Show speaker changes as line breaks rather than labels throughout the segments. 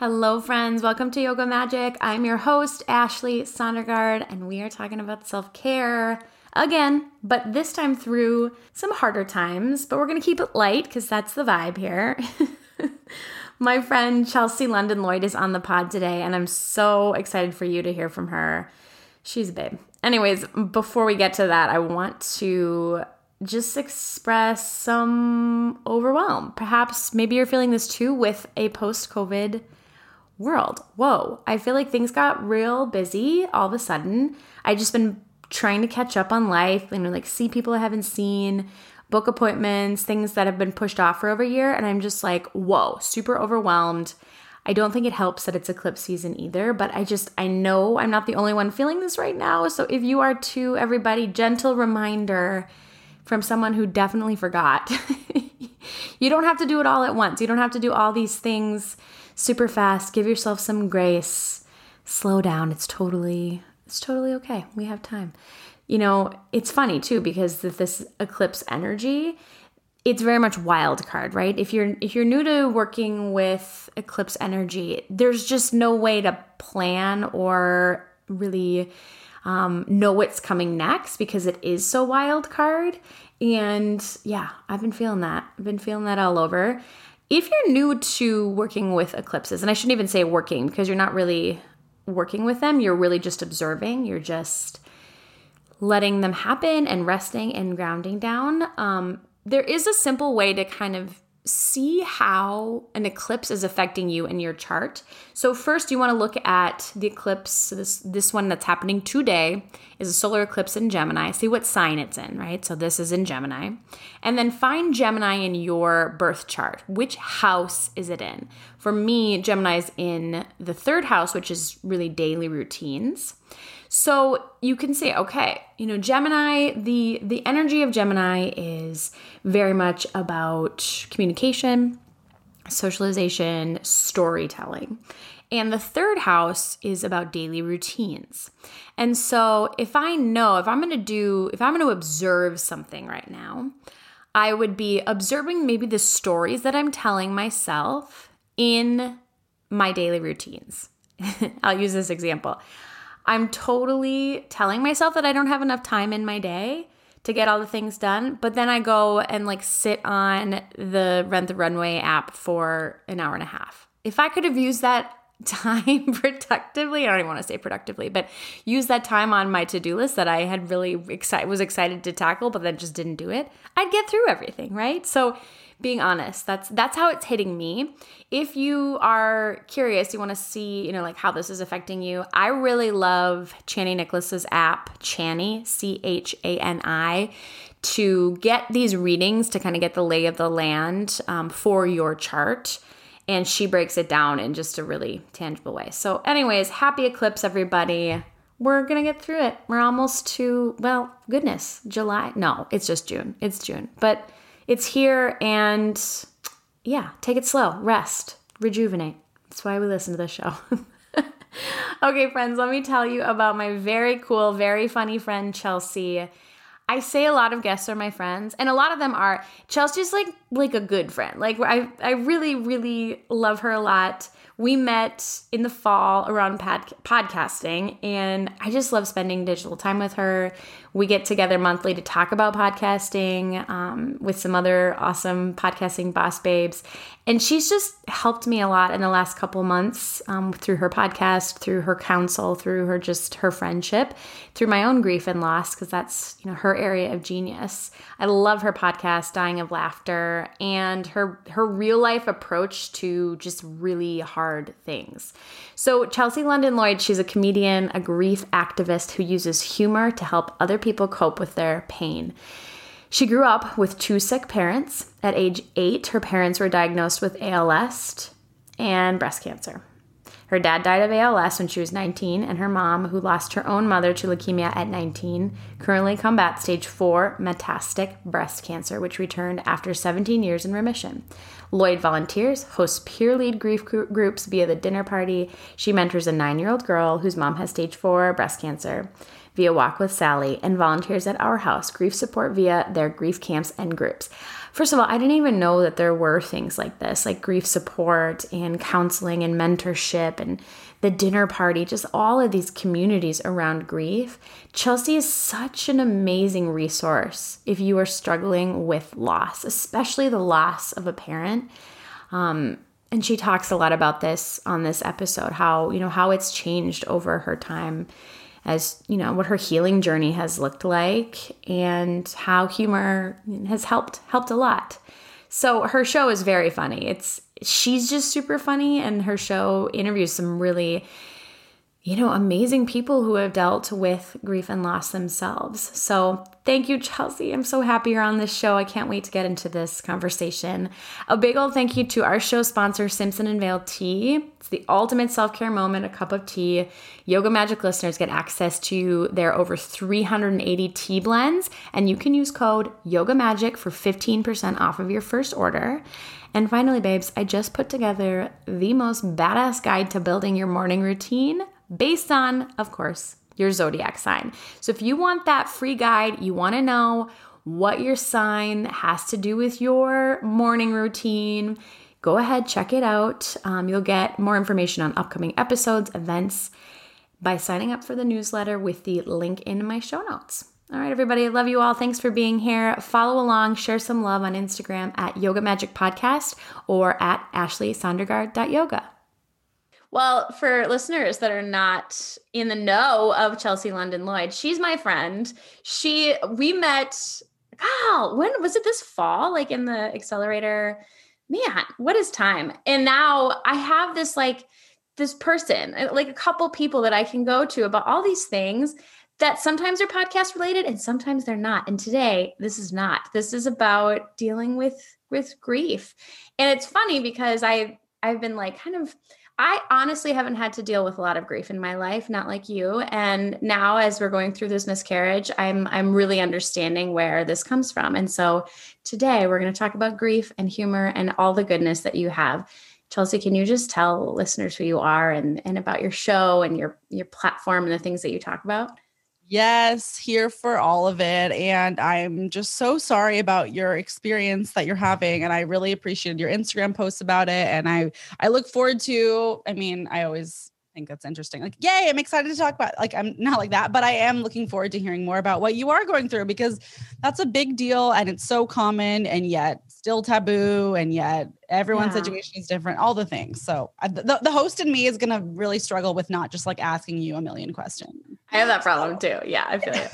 Hello, friends. Welcome to Yoga Magic. I'm your host, Ashley Sondergaard, and we are talking about self care again, but this time through some harder times. But we're going to keep it light because that's the vibe here. My friend Chelsea London Lloyd is on the pod today, and I'm so excited for you to hear from her. She's a babe. Anyways, before we get to that, I want to just express some overwhelm. Perhaps maybe you're feeling this too with a post COVID world. Whoa, I feel like things got real busy all of a sudden. I just been trying to catch up on life, you know, like see people I haven't seen, book appointments, things that have been pushed off for over a year. And I'm just like, whoa, super overwhelmed. I don't think it helps that it's eclipse season either, but I just, I know I'm not the only one feeling this right now. So if you are too, everybody, gentle reminder from someone who definitely forgot. you don't have to do it all at once. You don't have to do all these things super fast. Give yourself some grace. Slow down. It's totally it's totally okay. We have time. You know, it's funny too because this eclipse energy, it's very much wild card, right? If you're if you're new to working with eclipse energy, there's just no way to plan or really um, know what's coming next because it is so wild card. And yeah, I've been feeling that. I've been feeling that all over if you're new to working with eclipses, and I shouldn't even say working because you're not really working with them, you're really just observing, you're just letting them happen and resting and grounding down. Um, there is a simple way to kind of see how an eclipse is affecting you in your chart. So first you want to look at the eclipse this this one that's happening today is a solar eclipse in Gemini. See what sign it's in, right? So this is in Gemini. And then find Gemini in your birth chart. Which house is it in? For me, Gemini is in the 3rd house, which is really daily routines. So you can say, okay, you know, Gemini, the the energy of Gemini is very much about communication, socialization, storytelling. And the third house is about daily routines. And so if I know, if I'm going to do, if I'm going to observe something right now, I would be observing maybe the stories that I'm telling myself in my daily routines. I'll use this example. I'm totally telling myself that I don't have enough time in my day to get all the things done, but then I go and like sit on the Rent the Runway app for an hour and a half. If I could have used that time productively, I don't even want to say productively, but use that time on my to-do list that I had really excited was excited to tackle, but then just didn't do it, I'd get through everything, right? So being honest. That's that's how it's hitting me. If you are curious, you want to see, you know, like how this is affecting you. I really love Chani Nicholas's app, Chani, C H A N I, to get these readings to kind of get the lay of the land um, for your chart. And she breaks it down in just a really tangible way. So, anyways, happy eclipse, everybody we're gonna get through it. We're almost to, well, goodness, July. No, it's just June. It's June. But it's here and yeah, take it slow, rest, rejuvenate. That's why we listen to this show. okay, friends, let me tell you about my very cool, very funny friend, Chelsea. I say a lot of guests are my friends, and a lot of them are. Chelsea's like like a good friend. Like I I really really love her a lot. We met in the fall around pod- podcasting, and I just love spending digital time with her. We get together monthly to talk about podcasting um, with some other awesome podcasting boss babes. And she's just helped me a lot in the last couple months um, through her podcast, through her counsel, through her just her friendship, through my own grief and loss, because that's you know her area of genius. I love her podcast, Dying of Laughter, and her her real life approach to just really hard things. So Chelsea London Lloyd, she's a comedian, a grief activist who uses humor to help other people cope with their pain. She grew up with two sick parents. At age eight, her parents were diagnosed with ALS and breast cancer. Her dad died of ALS when she was 19, and her mom, who lost her own mother to leukemia at 19, currently combats stage 4 metastatic breast cancer, which returned after 17 years in remission. Lloyd volunteers, hosts peer lead grief groups via the dinner party. She mentors a nine year old girl whose mom has stage 4 breast cancer via Walk with Sally and volunteers at Our House grief support via their grief camps and groups. First of all, I didn't even know that there were things like this, like grief support and counseling and mentorship and the dinner party, just all of these communities around grief. Chelsea is such an amazing resource if you are struggling with loss, especially the loss of a parent. Um, and she talks a lot about this on this episode how you know how it's changed over her time as you know what her healing journey has looked like and how humor has helped helped a lot. So her show is very funny. It's she's just super funny and her show interviews some really you know, amazing people who have dealt with grief and loss themselves. So, thank you, Chelsea. I'm so happy you're on this show. I can't wait to get into this conversation. A big old thank you to our show sponsor, Simpson and Vail Tea. It's the ultimate self care moment, a cup of tea. Yoga Magic listeners get access to their over 380 tea blends, and you can use code Yoga Magic for 15% off of your first order. And finally, babes, I just put together the most badass guide to building your morning routine based on, of course, your zodiac sign. So if you want that free guide, you want to know what your sign has to do with your morning routine, go ahead, check it out. Um, you'll get more information on upcoming episodes, events by signing up for the newsletter with the link in my show notes. All right, everybody, love you all. Thanks for being here. Follow along, share some love on Instagram at Yoga Magic Podcast or at ashleysondergaard.yoga. Well, for listeners that are not in the know of Chelsea London Lloyd, she's my friend. She we met wow, when was it this fall? Like in the accelerator? Man, what is time? And now I have this like this person, uh, like a couple people that I can go to about all these things that sometimes are podcast related and sometimes they're not. And today this is not. This is about dealing with with grief. And it's funny because I I've been like kind of I honestly haven't had to deal with a lot of grief in my life, not like you. And now as we're going through this miscarriage, I'm I'm really understanding where this comes from. And so today we're going to talk about grief and humor and all the goodness that you have. Chelsea, can you just tell listeners who you are and, and about your show and your your platform and the things that you talk about?
Yes, here for all of it. And I'm just so sorry about your experience that you're having. And I really appreciated your Instagram posts about it. And I I look forward to, I mean, I always think that's interesting. Like, yay, I'm excited to talk about like I'm not like that, but I am looking forward to hearing more about what you are going through because that's a big deal and it's so common and yet still taboo and yet everyone's yeah. situation is different all the things. So the, the host in me is going to really struggle with not just like asking you a million questions.
I have that problem too. Yeah i feel it.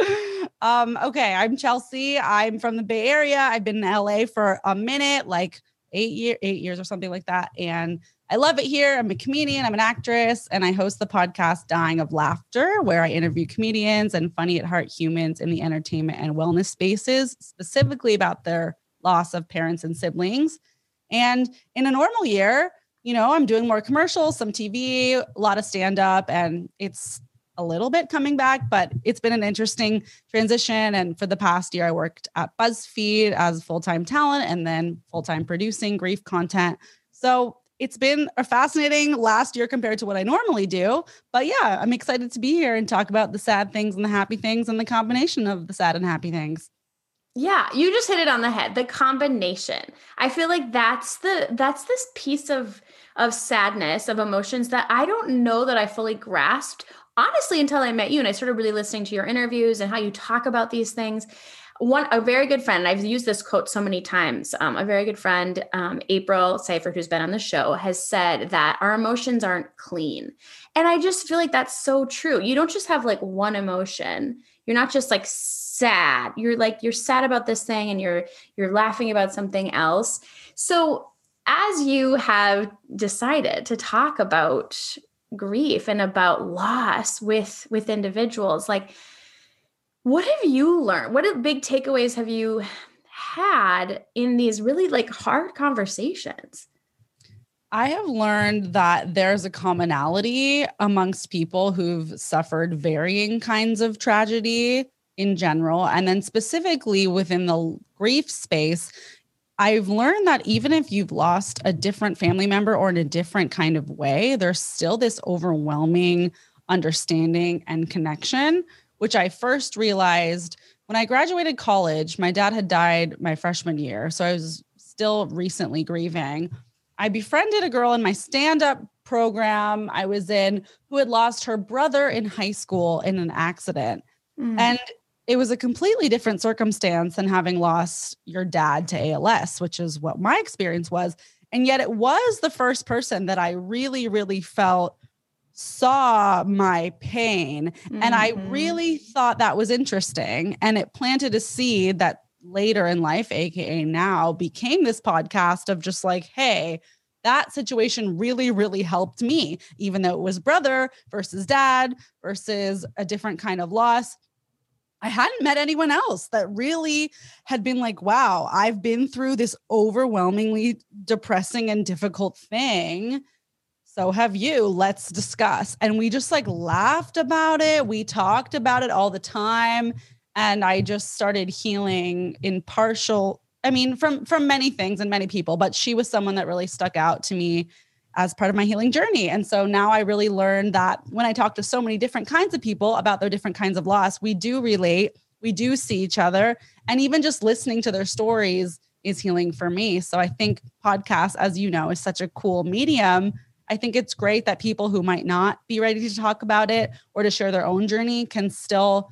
Um okay i'm chelsea. I'm from the bay area. I've been in la for a minute like eight year eight years or something like that and I love it here. I'm a comedian, I'm an actress, and I host the podcast Dying of Laughter, where I interview comedians and funny at heart humans in the entertainment and wellness spaces, specifically about their loss of parents and siblings. And in a normal year, you know, I'm doing more commercials, some TV, a lot of stand up, and it's a little bit coming back, but it's been an interesting transition. And for the past year, I worked at BuzzFeed as full time talent and then full time producing grief content. So it's been a fascinating last year compared to what I normally do. But yeah, I'm excited to be here and talk about the sad things and the happy things and the combination of the sad and happy things.
Yeah, you just hit it on the head. The combination. I feel like that's the that's this piece of of sadness, of emotions that I don't know that I fully grasped honestly until I met you and I started really listening to your interviews and how you talk about these things. One, a very good friend, I've used this quote so many times. Um, a very good friend, um, April Seifert, who's been on the show, has said that our emotions aren't clean. And I just feel like that's so true. You don't just have like one emotion. You're not just like sad you're like you're sad about this thing and you're you're laughing about something else so as you have decided to talk about grief and about loss with with individuals like what have you learned what big takeaways have you had in these really like hard conversations
I have learned that there's a commonality amongst people who've suffered varying kinds of tragedy in general. And then specifically within the grief space, I've learned that even if you've lost a different family member or in a different kind of way, there's still this overwhelming understanding and connection, which I first realized when I graduated college. My dad had died my freshman year. So I was still recently grieving. I befriended a girl in my stand up program I was in who had lost her brother in high school in an accident. Mm. And it was a completely different circumstance than having lost your dad to ALS, which is what my experience was. And yet it was the first person that I really, really felt saw my pain. Mm-hmm. And I mm-hmm. really thought that was interesting. And it planted a seed that later in life, AKA now, became this podcast of just like, hey, that situation really, really helped me, even though it was brother versus dad versus a different kind of loss I hadn't met anyone else that really had been like, wow, I've been through this overwhelmingly depressing and difficult thing. So have you. Let's discuss. And we just like laughed about it. We talked about it all the time. And I just started healing in partial, I mean, from from many things and many people, but she was someone that really stuck out to me as part of my healing journey. And so now I really learned that when I talk to so many different kinds of people about their different kinds of loss, we do relate, we do see each other, and even just listening to their stories is healing for me. So I think podcasts, as you know, is such a cool medium. I think it's great that people who might not be ready to talk about it or to share their own journey can still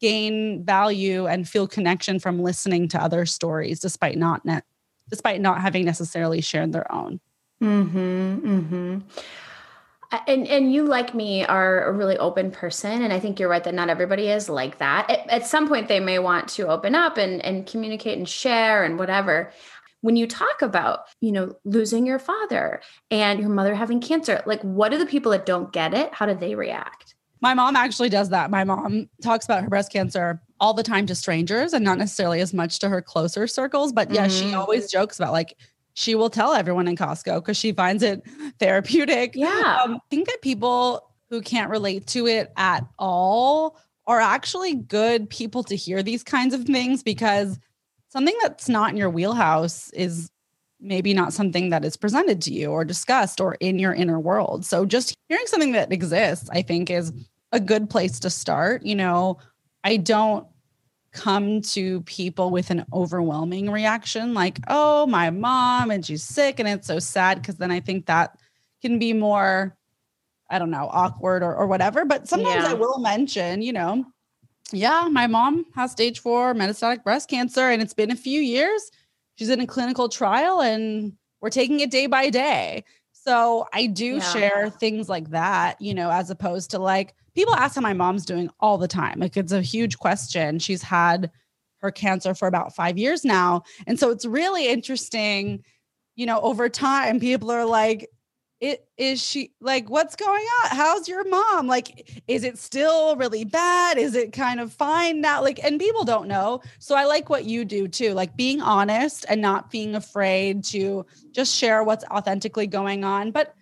gain value and feel connection from listening to other stories despite not ne- despite not having necessarily shared their own.
Mm-hmm. Mm-hmm. And and you like me are a really open person, and I think you're right that not everybody is like that. At, at some point, they may want to open up and and communicate and share and whatever. When you talk about you know losing your father and your mother having cancer, like what do the people that don't get it? How do they react?
My mom actually does that. My mom talks about her breast cancer all the time to strangers and not necessarily as much to her closer circles. But yeah, mm-hmm. she always jokes about like she will tell everyone in Costco because she finds it therapeutic.
Yeah. Um,
I think that people who can't relate to it at all are actually good people to hear these kinds of things because something that's not in your wheelhouse is maybe not something that is presented to you or discussed or in your inner world. So just hearing something that exists, I think, is a good place to start. You know, I don't come to people with an overwhelming reaction like oh my mom and she's sick and it's so sad because then i think that can be more i don't know awkward or, or whatever but sometimes yeah. i will mention you know yeah my mom has stage four metastatic breast cancer and it's been a few years she's in a clinical trial and we're taking it day by day so i do yeah. share things like that you know as opposed to like people ask how my mom's doing all the time. Like it's a huge question. She's had her cancer for about five years now. And so it's really interesting, you know, over time, people are like, it is she like what's going on how's your mom like is it still really bad is it kind of fine now like and people don't know so i like what you do too like being honest and not being afraid to just share what's authentically going on but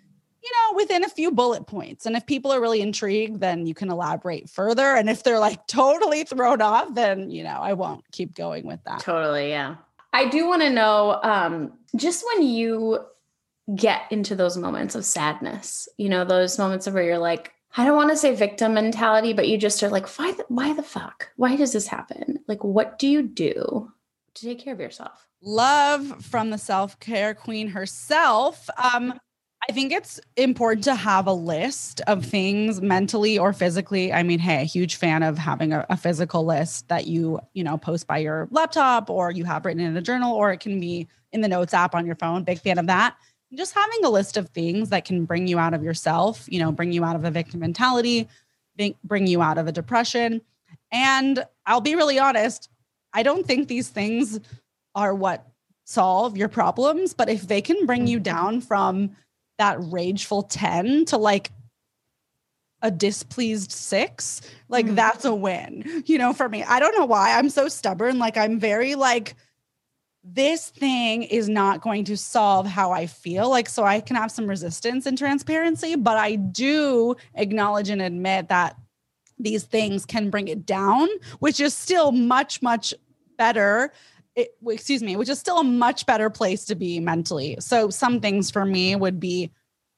you know, within a few bullet points. And if people are really intrigued, then you can elaborate further. And if they're like totally thrown off, then, you know, I won't keep going with that.
Totally. Yeah. I do want to know um, just when you get into those moments of sadness, you know, those moments of where you're like, I don't want to say victim mentality, but you just are like, why the, why the fuck? Why does this happen? Like, what do you do? to take care of yourself?
Love from the self care queen herself. Um, I think it's important to have a list of things mentally or physically. I mean, hey, a huge fan of having a, a, physical list that you, you know, post by your laptop or you have written in a journal or it can be in the notes app on your phone. Big fan of that. Just having a list of things that can bring you out of yourself, you know, bring you out of a victim mentality, bring you out of a depression. And I'll be really honest, I don't think these things are what solve your problems, but if they can bring you down from that rageful 10 to like a displeased six, like mm. that's a win, you know, for me. I don't know why I'm so stubborn. Like, I'm very like, this thing is not going to solve how I feel. Like, so I can have some resistance and transparency, but I do acknowledge and admit that these things can bring it down, which is still much, much better it, excuse me, which is still a much better place to be mentally. So some things for me would be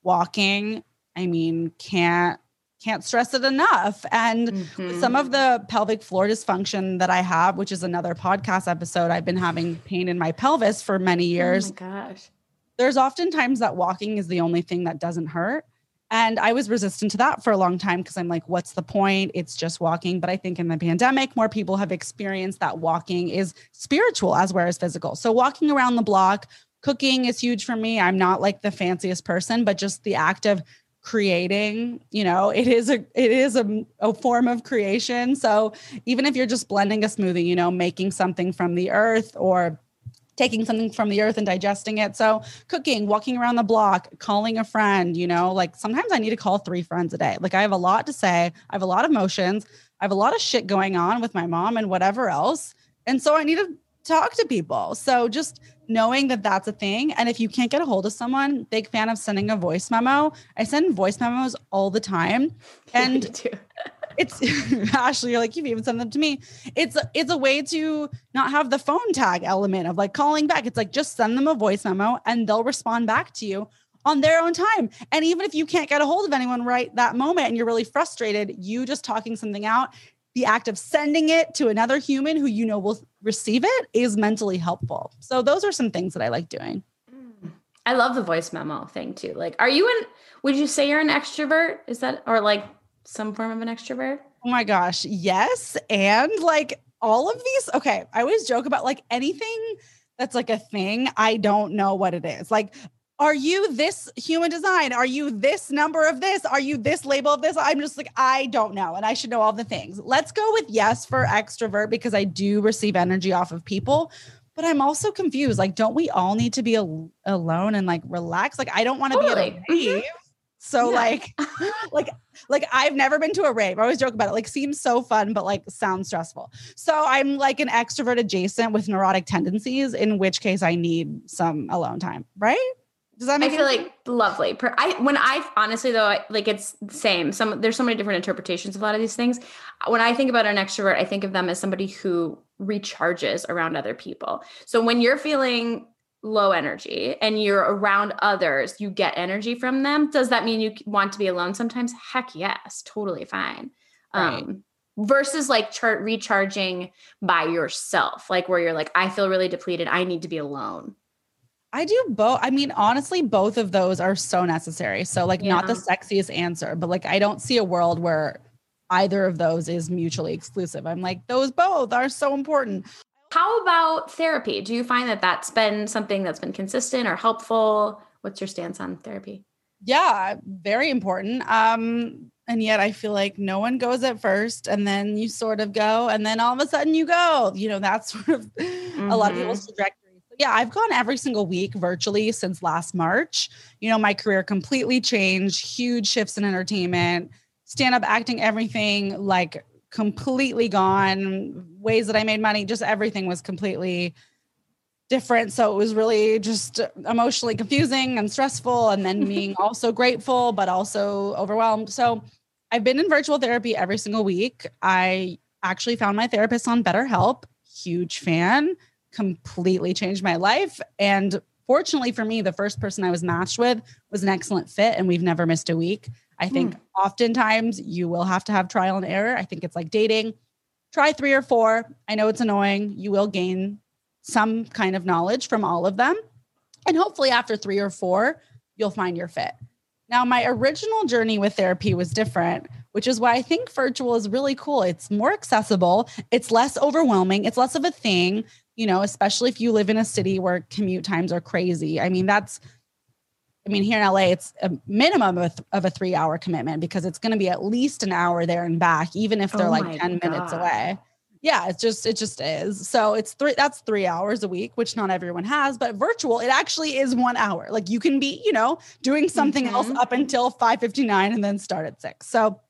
walking. I mean, can't can't stress it enough. And mm-hmm. some of the pelvic floor dysfunction that I have, which is another podcast episode, I've been having pain in my pelvis for many years.
Oh my gosh.
There's oftentimes that walking is the only thing that doesn't hurt. And I was resistant to that for a long time because I'm like, what's the point? It's just walking. But I think in the pandemic, more people have experienced that walking is spiritual as well as physical. So walking around the block, cooking is huge for me. I'm not like the fanciest person, but just the act of creating you know it is a it is a, a form of creation so even if you're just blending a smoothie you know making something from the earth or taking something from the earth and digesting it. So, cooking, walking around the block, calling a friend, you know, like sometimes I need to call three friends a day. Like I have a lot to say, I have a lot of emotions, I have a lot of shit going on with my mom and whatever else. And so I need to talk to people. So, just knowing that that's a thing. And if you can't get a hold of someone, big fan of sending a voice memo. I send voice memos all the time. And it's Ashley, you're like, you've even sent them to me. It's it's a way to not have the phone tag element of like calling back. It's like just send them a voice memo and they'll respond back to you on their own time. And even if you can't get a hold of anyone right that moment and you're really frustrated, you just talking something out, the act of sending it to another human who you know will receive it is mentally helpful. So those are some things that I like doing. Mm.
I love the voice memo thing too. Like, are you an, would you say you're an extrovert? Is that, or like some form of an extrovert?
Oh my gosh, yes. And like all of these, okay, I always joke about like anything that's like a thing, I don't know what it is. Like, are you this human design? Are you this number of this? Are you this label of this? I'm just like, I don't know. And I should know all the things. Let's go with yes for extrovert because I do receive energy off of people. But I'm also confused. Like, don't we all need to be al- alone and like relax? Like, I don't want to totally. be rave. Mm-hmm. So yeah. like, like, like I've never been to a rave. I always joke about it. Like, seems so fun, but like sounds stressful. So I'm like an extrovert adjacent with neurotic tendencies. In which case, I need some alone time. Right?
Does that make? I feel sense? like lovely. I when I honestly though, I, like it's the same. Some there's so many different interpretations of a lot of these things. When I think about an extrovert, I think of them as somebody who recharges around other people. So when you're feeling low energy and you're around others, you get energy from them. Does that mean you want to be alone sometimes? Heck yes, totally fine. Right. Um, versus like chart recharging by yourself, like where you're like, I feel really depleted. I need to be alone.
I do both. I mean, honestly, both of those are so necessary. So, like, yeah. not the sexiest answer, but like, I don't see a world where either of those is mutually exclusive. I'm like, those both are so important.
How about therapy? Do you find that that's been something that's been consistent or helpful? What's your stance on therapy?
Yeah, very important. Um, and yet I feel like no one goes at first and then you sort of go and then all of a sudden you go. You know, that's sort of mm-hmm. a lot of people's mm-hmm. trajectory. Yeah, I've gone every single week virtually since last March. You know, my career completely changed, huge shifts in entertainment, stand up acting, everything like completely gone. Ways that I made money, just everything was completely different. So it was really just emotionally confusing and stressful, and then being also grateful, but also overwhelmed. So I've been in virtual therapy every single week. I actually found my therapist on BetterHelp, huge fan, completely changed my life. And fortunately for me, the first person I was matched with was an excellent fit, and we've never missed a week. I think mm. oftentimes you will have to have trial and error. I think it's like dating. Try three or four. I know it's annoying. You will gain some kind of knowledge from all of them. And hopefully, after three or four, you'll find your fit. Now, my original journey with therapy was different, which is why I think virtual is really cool. It's more accessible, it's less overwhelming, it's less of a thing, you know, especially if you live in a city where commute times are crazy. I mean, that's, I mean, here in LA, it's a minimum of, of a three hour commitment because it's going to be at least an hour there and back, even if they're oh like 10 God. minutes away. Yeah it's just it just is. So it's three that's three hours a week which not everyone has but virtual it actually is one hour. Like you can be you know doing something mm-hmm. else up until 5.59 and then start at 6 so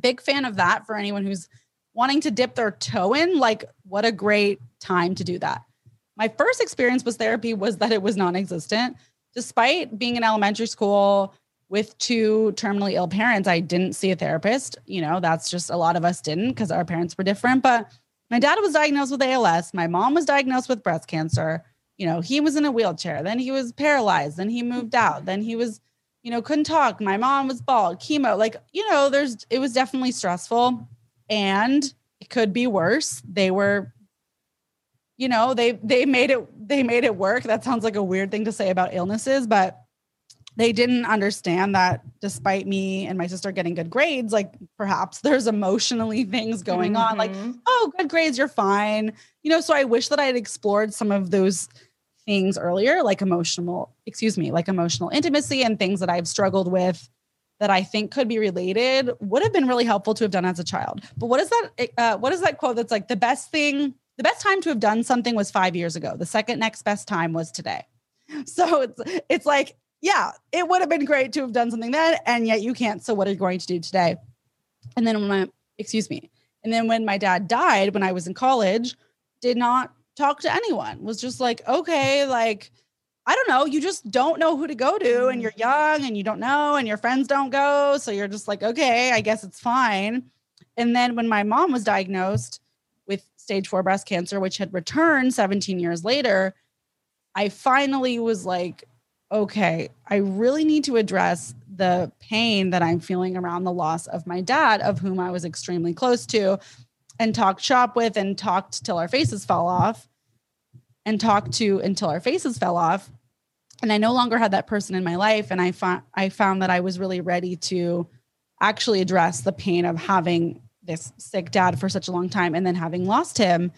big fan of that for anyone who's wanting to dip their toe in. Like what a great time to do that. My first experience with therapy was that it was non-existent despite being in elementary school with two terminally ill parents, I didn't see a therapist. You know, that's just a lot of us didn't because our parents were different. But my dad was diagnosed with ALS. My mom was diagnosed with breast cancer. You know, he was in a wheelchair. Then he was paralyzed. Then he moved mm-hmm. out. Then he was, you know, couldn't talk. My mom was bald, chemo. Like, you know, there's, it was definitely stressful and it could be worse. They were, you know, they, they made it, they made it work. That sounds like a weird thing to say about illnesses, but they didn't understand that despite me and my sister getting good grades, like perhaps there's emotionally things going mm-hmm. on, like, mm-hmm. oh, good grades, you're fine. You know, so I wish that I had explored some of those things earlier, like emotional, excuse me, like emotional intimacy and things that I've struggled with that I think could be related would have been really helpful to have done as a child. But what is that? Uh, what is that quote that's like the best thing, the best time to have done something was five years ago. The second next best time was today. So it's it's like yeah, it would have been great to have done something then, and yet you can't. So what are you going to do today? And then when my, excuse me, and then when my dad died when I was in college, did not talk to anyone. Was just like, okay, like I don't know, you just don't know who to go to, and you're mm-hmm. young and you don't know, and your friends don't go, so you're just like, okay, I guess it's fine. And then when my mom was diagnosed stage four breast cancer, which had returned 17 years later, I finally was like, okay, I really need to address the pain that I'm feeling around the loss of my dad, of whom I was extremely close to, and talked shop with and talked till our faces fell off, and talked to until our faces fell off. And I no longer had that person in my life. And I found I found that I was really ready to actually address the pain of having this sick dad for such a long time and then having lost him.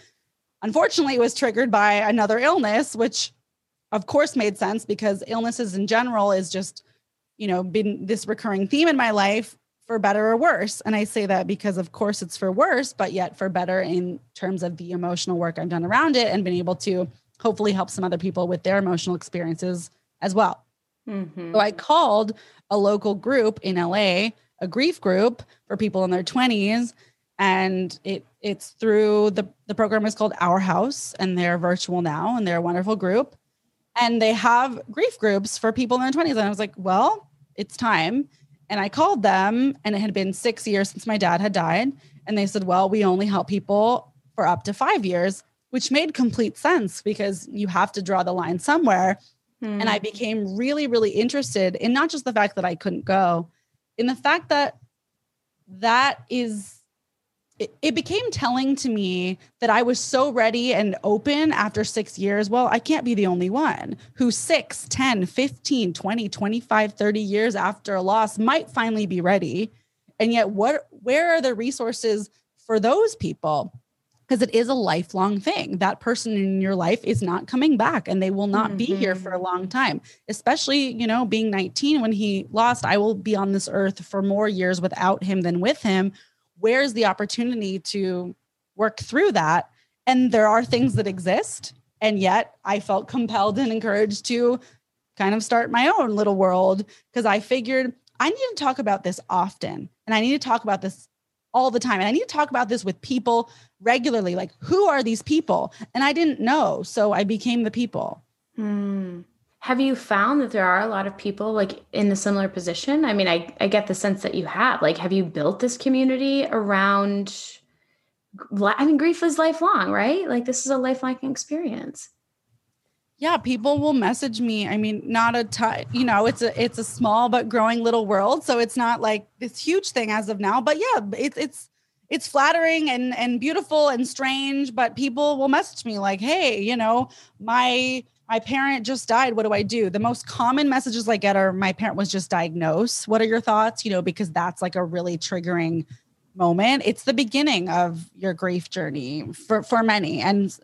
Unfortunately, it was triggered by another illness, which of course made sense because illnesses in general is just you know been this recurring theme in my life for better or worse and i say that because of course it's for worse but yet for better in terms of the emotional work i've done around it and been able to hopefully help some other people with their emotional experiences as well mm-hmm. so i called a local group in la a grief group for people in their 20s and it it's through the the program is called our house and they're virtual now and they're a wonderful group and they have grief groups for people in their 20s. And I was like, well, it's time. And I called them, and it had been six years since my dad had died. And they said, well, we only help people for up to five years, which made complete sense because you have to draw the line somewhere. Hmm. And I became really, really interested in not just the fact that I couldn't go, in the fact that that is it, it became telling to me that I was so ready and open after six years. Well, I can't be the only one who six, 10, 15, 20, 25, 30 years after a loss might finally be ready. And yet, what, where are the resources for those people? Because it is a lifelong thing. That person in your life is not coming back and they will not mm-hmm. be here for a long time. Especially, you know, being 19 when he lost, I will be on this earth for more years without him than with him where's the opportunity to work through that? And there are things that exist. And yet I felt compelled and encouraged to kind of start my own little world because I figured I need to talk about this often and I need to talk about this all the time. And I need to talk about this with people regularly. Like, who are these people? And I didn't know. So I became the people.
Hmm. Have you found that there are a lot of people like in a similar position? I mean, I, I get the sense that you have. Like, have you built this community around? I mean, grief is lifelong, right? Like, this is a lifelong experience.
Yeah, people will message me. I mean, not a ton, you know, it's a it's a small but growing little world. So it's not like this huge thing as of now. But yeah, it's it's it's flattering and and beautiful and strange but people will message me like hey you know my my parent just died what do i do the most common messages i get are my parent was just diagnosed what are your thoughts you know because that's like a really triggering moment it's the beginning of your grief journey for for many. And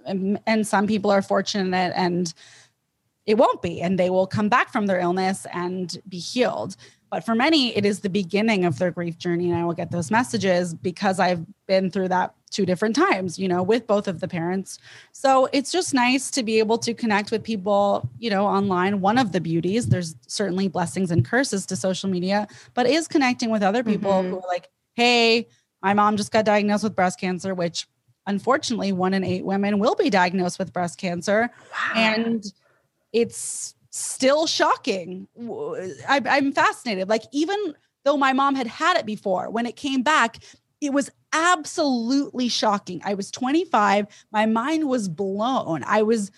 and some people are fortunate and it won't be and they will come back from their illness and be healed. But for many it is the beginning of their grief journey. And i will get those messages because i've been through that two different times you know with both of the parents. So it's just nice to be able to connect with people you know online one of the beauties. There's certainly blessings and curses to social media but is connecting with other people mm-hmm. who are like hey my mom just got diagnosed with breast cancer which unfortunately one in eight women will be diagnosed with breast cancer wow. and it's still shocking. I, I'm fascinated. Like, even though my mom had had it before, when it came back, it was absolutely shocking. I was 25. My mind was blown. I was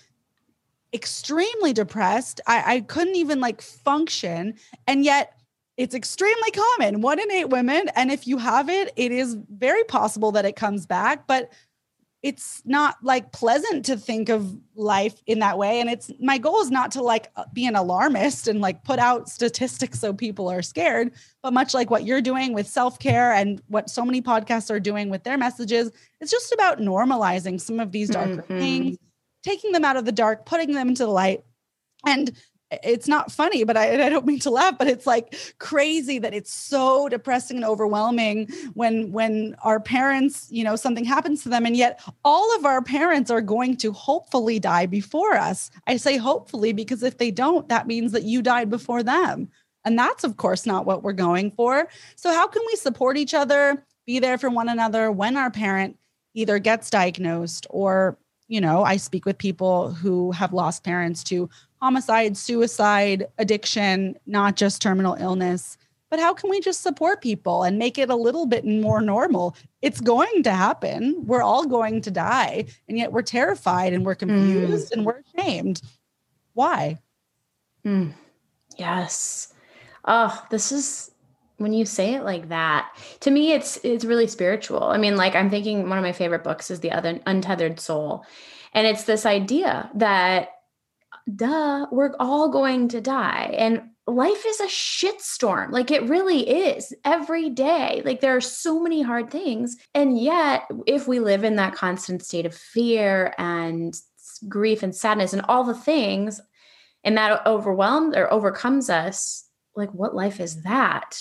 extremely depressed. I, I couldn't even like function. And yet, it's extremely common one in eight women. And if you have it, it is very possible that it comes back. But it's not like pleasant to think of life in that way and it's my goal is not to like uh, be an alarmist and like put out statistics so people are scared but much like what you're doing with self-care and what so many podcasts are doing with their messages it's just about normalizing some of these darker mm-hmm. things taking them out of the dark putting them into the light and it's not funny, but I, I, don't mean to laugh, but it's like crazy that it's so depressing and overwhelming when when our parents, you know, something happens to them, and yet all of our parents are going to hopefully die before us. I say hopefully because if they don't, that means that you died before them. And that's of course not what we're going for. So how can we support each other, be there for one another when our parent either gets diagnosed or you know, I speak with people who have lost parents to homicide, suicide, addiction, not just terminal illness. But how can we just support people and make it a little bit more normal? It's going to happen. We're all going to die. And yet we're terrified and we're confused mm. and we're ashamed. Why?
Mm. Yes. Oh, this is when you say it like that to me it's it's really spiritual i mean like i'm thinking one of my favorite books is the other untethered soul and it's this idea that duh, we're all going to die. And life is a shitstorm. Like it really is every day. Like there are so many hard things. And yet, if we live in that constant state of fear and grief and sadness and all the things, and that overwhelms or overcomes us, like what life is that?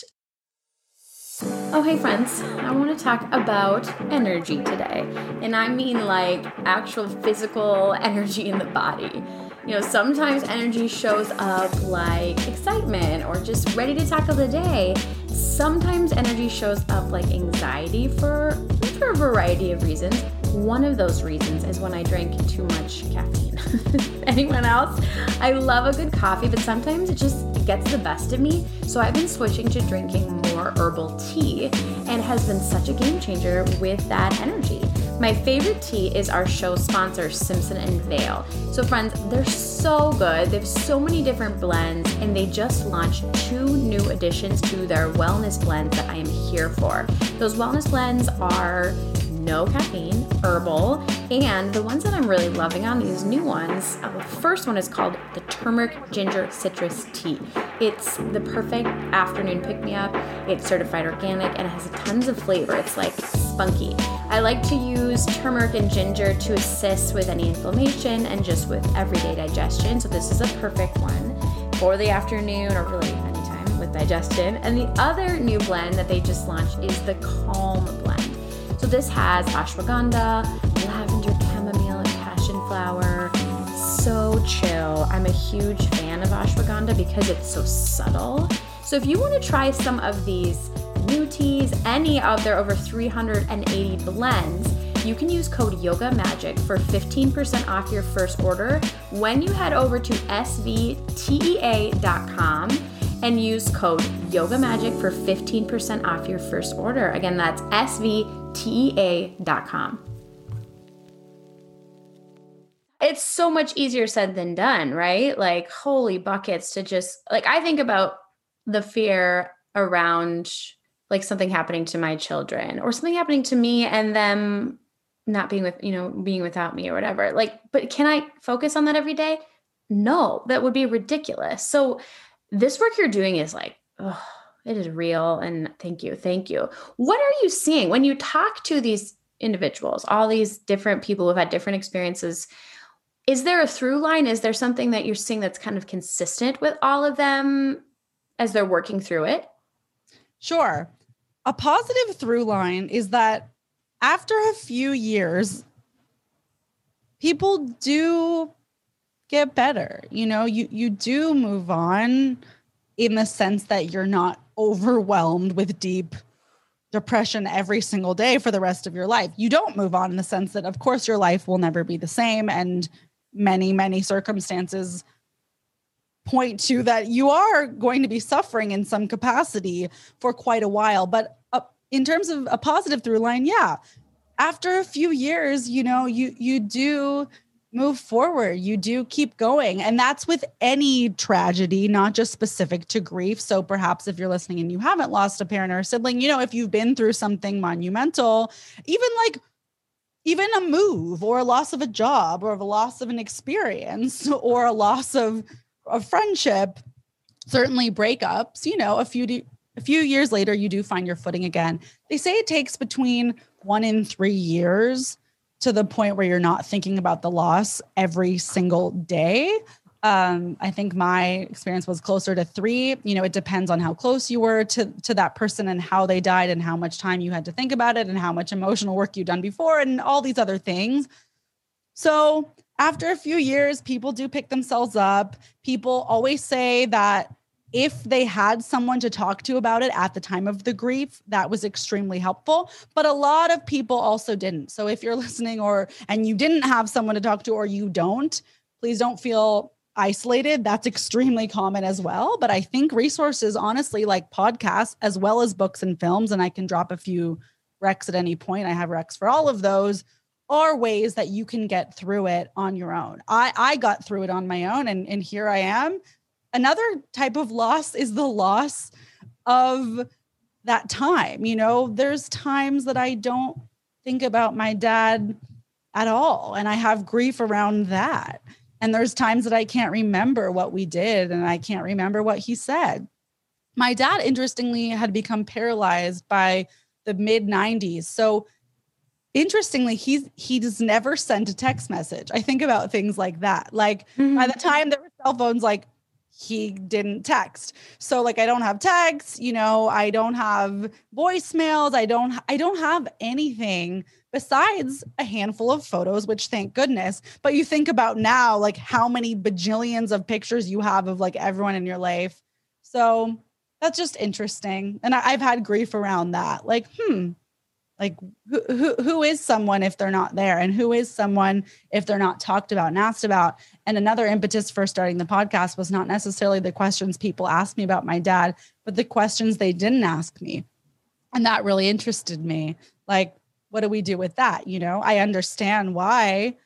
Oh, hey, friends. I want to talk about energy today. And I mean like actual physical energy in the body. You know, sometimes energy shows up like excitement or just ready to tackle the day. Sometimes energy shows up like anxiety for, for a variety of reasons. One of those reasons is when I drink too much caffeine. Anyone else? I love a good coffee, but sometimes it just gets the best of me. So I've been switching to drinking more herbal tea and has been such a game changer with that energy. My favorite tea is our show sponsor, Simpson and Vail. So, friends, they're so good. They have so many different blends, and they just launched two new additions to their wellness blends that I am here for. Those wellness blends are no caffeine, herbal, and the ones that I'm really loving on these new ones, uh, the first one is called the turmeric ginger citrus tea. It's the perfect afternoon pick me up. It's certified organic and it has tons of flavor. It's like spunky. I like to use turmeric and ginger to assist with any inflammation and just with everyday digestion. So, this is a perfect one for the afternoon or really anytime with digestion. And the other new blend that they just launched is the Calm blend. This has ashwagandha, lavender, chamomile, and passion flower. So chill. I'm a huge fan of ashwagandha because it's so subtle. So if you want to try some of these new teas, any of their over 380 blends, you can use code Yoga Magic for 15% off your first order when you head over to svtea.com and use code Yoga Magic for 15% off your first order. Again, that's svtea.com. It's so much easier said than done, right? Like, holy buckets to just, like, I think about the fear around like something happening to my children or something happening to me and them not being with, you know, being without me or whatever. Like, but can I focus on that every day? No, that would be ridiculous. So this work you're doing is like, it is real. And thank you. Thank you. What are you seeing when you talk to these individuals, all these different people who've had different experiences? Is there a through line? Is there something that you're seeing that's kind of consistent with all of them as they're working through it?
Sure. A positive through line is that after a few years, people do get better. You know, you you do move on in the sense that you're not overwhelmed with deep depression every single day for the rest of your life. You don't move on in the sense that of course your life will never be the same and many many circumstances point to that you are going to be suffering in some capacity for quite a while. But uh, in terms of a positive through line, yeah, after a few years, you know, you you do move forward. You do keep going. And that's with any tragedy not just specific to grief. So perhaps if you're listening and you haven't lost a parent or a sibling you know if you've been through something monumental even like even a move or a loss of a job or a loss of an experience or a loss of a friendship, certainly breakups, you know, a few a few years later you do find your footing again. They say it takes between 1 and 3 years to the point where you're not thinking about the loss every single day. Um, I think my experience was closer to three. You know, it depends on how close you were to to that person and how they died and how much time you had to think about it and how much emotional work you've done before and all these other things. So after a few years, people do pick themselves up. People always say that if they had someone to talk to about it at the time of the grief, that was extremely helpful. But a lot of people also didn't. So if you're listening or and you didn't have someone to talk to or you don't, please don't feel isolated. That's extremely common as well. But I think resources, honestly, like podcasts as well as books and films, and I can drop a few recs at any point. I have recs for all of those are ways that you can get through it on your own. I I got through it on my own and and here I am. Another type of loss is the loss of that time. You know, there's times that I don't think about my dad at all and I have grief around that. And there's times that I can't remember what we did and I can't remember what he said. My dad interestingly had become paralyzed by the mid 90s. So interestingly he's he does never send a text message i think about things like that like mm-hmm. by the time there were cell phones like he didn't text. So like i don't have texts you know i don't have voicemails i don't i don't have anything besides a handful of photos which thank goodness. But you think about now like how many bajillions of pictures you have of like everyone in your life. So that's just interesting. And I, i've had grief around that. Like hmm like who, who who is someone if they're not there? And who is someone if they're not talked about and asked about? And another impetus for starting the podcast was not necessarily the questions people asked me about my dad but the questions they didn't ask me. And that really interested me. Like what do we do with that? You know i understand why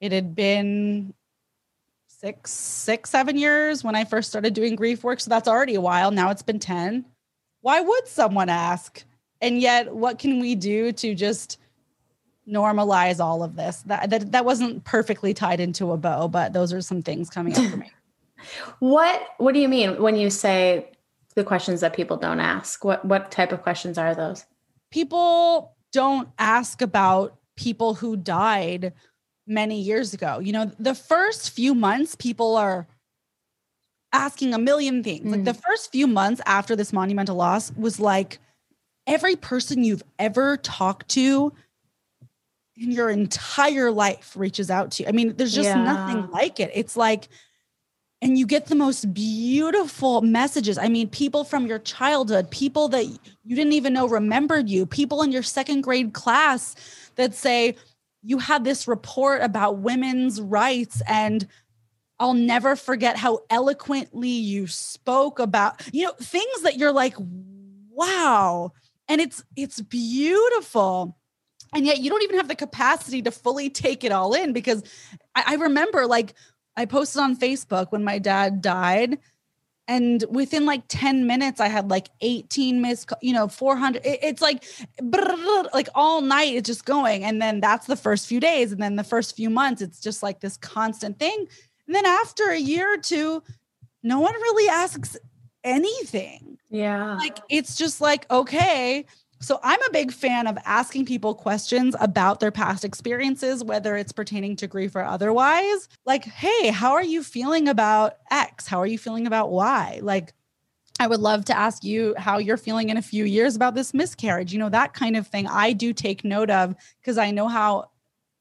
it had been six six seven years when i first started doing grief work. So that's already a while. Now it's been 10 why would someone ask and yet what can we do to just normalize all of this? That, that that wasn't perfectly tied into a bow but those are some things coming up for me.
What what do you mean when you say the questions that people don't ask? What what type of questions are those?
People don't ask about people who died many years ago. You know the first few months people are asking a million things. Mm. like the first few months after this monumental loss was like every person you've ever talked to in your entire life reaches out to you. I mean, there's just yeah. nothing like it. It's like, and you get the most beautiful messages. I mean, people from your childhood, people that you didn't even know remembered you, people in your second grade class that say, you had this report about women's rights and I'll never forget how eloquently you spoke about, you know, things that you're like, wow, and it's it's beautiful. And yet you don't even have the capacity to fully take it all in because I, I, remember like I posted on Facebook when my dad died and within like 10 minutes i had like 18 missed you know 400 it's like like all night it's just going. And then that's the first few days. And then the first few months it's just like this constant thing. And then after a year or two no one really asks anything
yeah
like it's just like okay so I'm a big fan of asking people questions about their past experiences, whether it's pertaining to grief or otherwise. Like, hey, how are you feeling about X? How are you feeling about Y? Like, I would love to ask you how you're feeling in a few years about this miscarriage. You know, that kind of thing I do take note of because I know how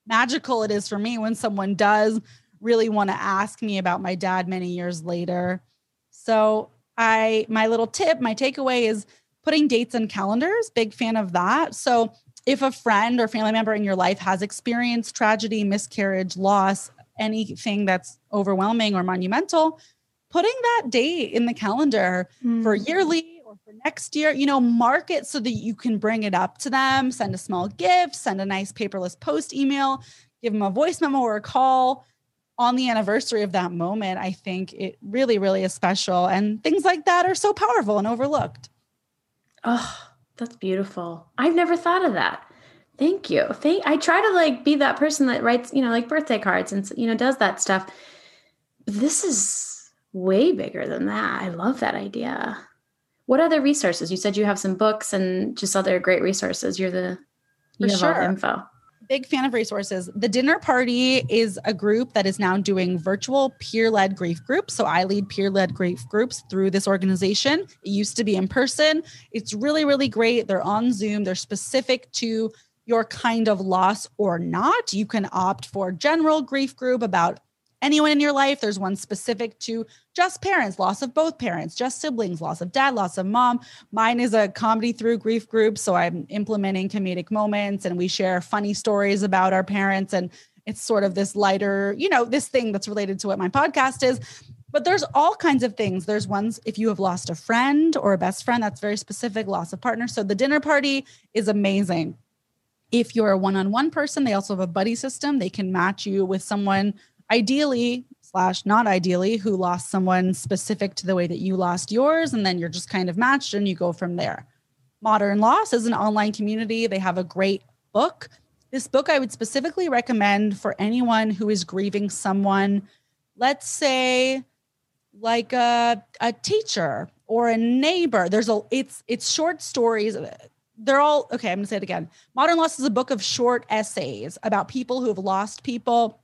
magical it is for me when someone does really want to ask me about my dad many years later. So, I my little tip, my takeaway is putting dates and calendars, big fan of that. So if a friend or family member in your life has experienced tragedy, miscarriage, loss, anything that's overwhelming or monumental, putting that date in the calendar mm. for yearly or for next year, you know, mark it so that you can bring it up to them, send a small gift, send a nice paperless post email, give them a voice memo or a call on the anniversary of that moment. I think it really, really is special. And things like that are so powerful and overlooked.
Oh, that's beautiful. I've never thought of that. Thank you. Thank I try to like be that person that writes, you know, like birthday cards and you know, does that stuff. This is way bigger than that. I love that idea. What other resources? You said you have some books and just other great resources. You're the you have
sure.
all the info
big fan of resources. The Dinner Party is a group that is now doing virtual peer led grief groups. So I lead peer led grief groups through this organization. It used to be in person. It's really, really great. They're on Zoom, they're specific to your kind of loss or not. You can opt for general grief group about anyone in your life. There's one specific to just parents, loss of both parents, just siblings, loss of dad, loss of mom. Mine is a comedy through grief group. So I'm implementing comedic moments and we share funny stories about our parents. And it's sort of this lighter, you know, this thing that's related to what my podcast is. But there's all kinds of things. There's ones if you have lost a friend or a best friend, that's very specific, loss of partner. So the dinner party is amazing. If you're a one on one person, they also have a buddy system. They can match you with someone ideally slash not ideally who lost someone specific to the way that you lost yours and then you're just kind of matched and you go from there. Modern loss is an online community. They have a great book. This book i would specifically recommend for anyone who is grieving someone let's say like a, a teacher or a neighbor. There's a it's it's short stories. They're all okay i'm gonna say it again. Modern loss is a book of short essays about people who have lost people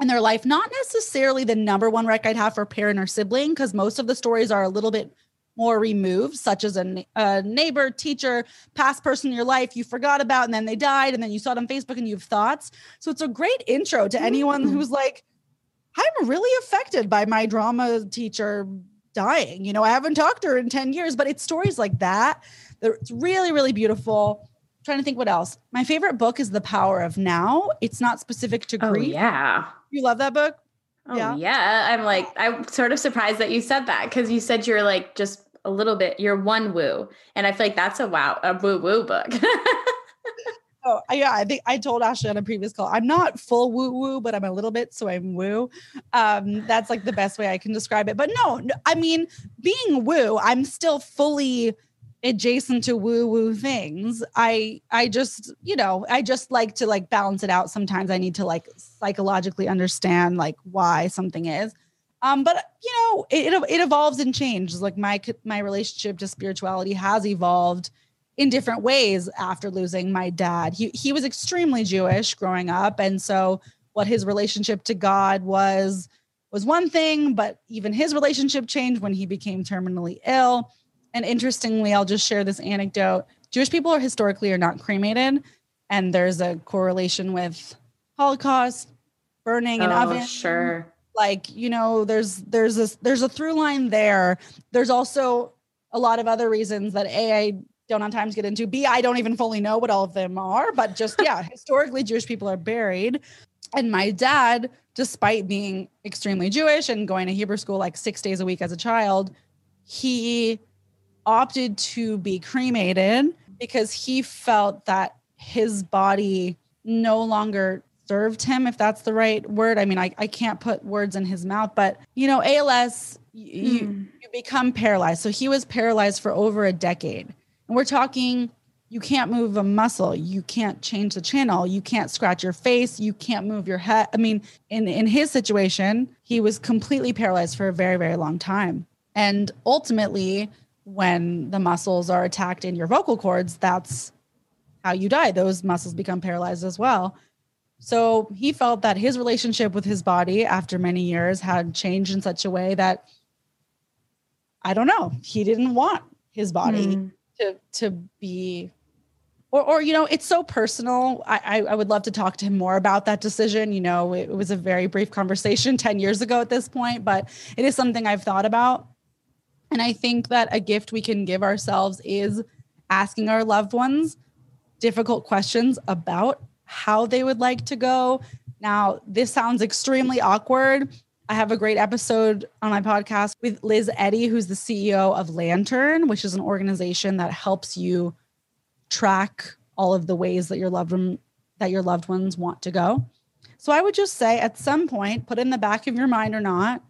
in their life. Not necessarily the number one rec I'd have for parent or sibling, because most of the stories are a little bit more removed, such as a, a, neighbor, teacher, past person in your life you forgot about, and then they died, and then you saw it on Facebook and you have thoughts. So it's a great intro to anyone mm-hmm. who's like, I'm really affected by my drama teacher dying. You know, I haven't talked to her in 10 years, but it's stories like that. It's really, really beautiful trying to think what else. My favorite book is The Power of Now. It's not specific to oh, grief.
Oh, yeah.
You love that book?
Oh, yeah. yeah. I'm like, I'm sort of surprised that you said that because you said you're like just a little bit, you're one woo. And I feel like that's a wow, a woo woo book.
oh, yeah. I think I told Ashley on a previous call, I'm not full woo woo, but I'm a little bit. So I'm woo. Um, that's like the best way I can describe it. But no, I mean, being woo, I'm still fully adjacent to woo woo things i i just you know i just like to like balance it out. Sometimes i need to like psychologically understand like why something is. Um but you know it it, evolves and changes. Like my my relationship to spirituality has evolved in different ways after losing my dad. He he was extremely jewish growing up and so what his relationship to god was was one thing but even his relationship changed when he became terminally ill and interestingly, I'll just share this anecdote. Jewish people are historically are not cremated, and there's a correlation with Holocaust, burning in oh, oven.
Sure.
Like, you know, there's there's a there's a through line there. There's also a lot of other reasons that A, I don't on times get into. B, I don't even fully know what all of them are, but just yeah, historically Jewish people are buried. And my dad, despite being extremely Jewish and going to Hebrew school like six days a week as a child, he opted to be cremated because he felt that his body no longer served him, if that's the right word. I mean, I, I can't put words in his mouth, but you know, ALS, you, mm. you become paralyzed. So he was paralyzed for over a decade. And we're talking, you can't move a muscle, you can't change the channel, you can't scratch your face, you can't move your head. I mean, in, in his situation, he was completely paralyzed for a very, very long time. And ultimately, when the muscles are attacked in your vocal cords, that's how you die. Those muscles become paralyzed as well. So he felt that his relationship with his body after many years had changed in such a way that I don't know, he didn't want his body mm. to to be or, or you know it's so personal I, I would love to talk to him more about that decision you know it, it was a very brief conversation 10 years ago at this point but it is something i've thought about and i think that a gift we can give ourselves is asking our loved ones difficult questions about how they would like to go. Now, this sounds extremely awkward. I have a great episode on my podcast with Liz Eddy, who's the CEO of Lantern, which is an organization that helps you track all of the ways that your loved one that your loved ones want to go. So I would just say at some point, put in the back of your mind or not,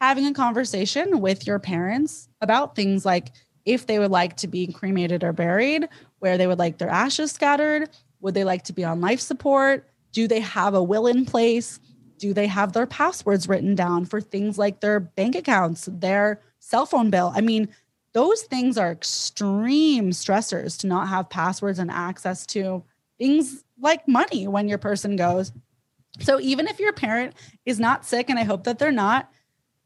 having a conversation with your parents about things like if they would like to be cremated or buried, where they would like their ashes scattered. Would they like to be on life support? Do they have a will in place? Do they have their passwords written down for things like their bank accounts, their cell phone bill? I mean, those things are extreme stressors to not have passwords and access to things like money when your person goes. So even if your parent is not sick, and I hope that they're not,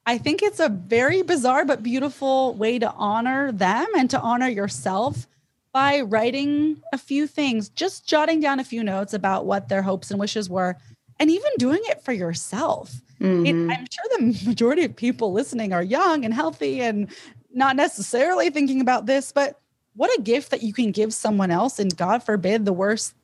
I think it's a very bizarre but beautiful way to honor them and to honor yourself by writing a few things, just jotting down a few notes about what their hopes and wishes were, and even doing it for yourself. Mm-hmm. It, I'm sure the majority of people listening are young and healthy and not necessarily thinking about this, but what a gift that you can give someone else. And God forbid the worst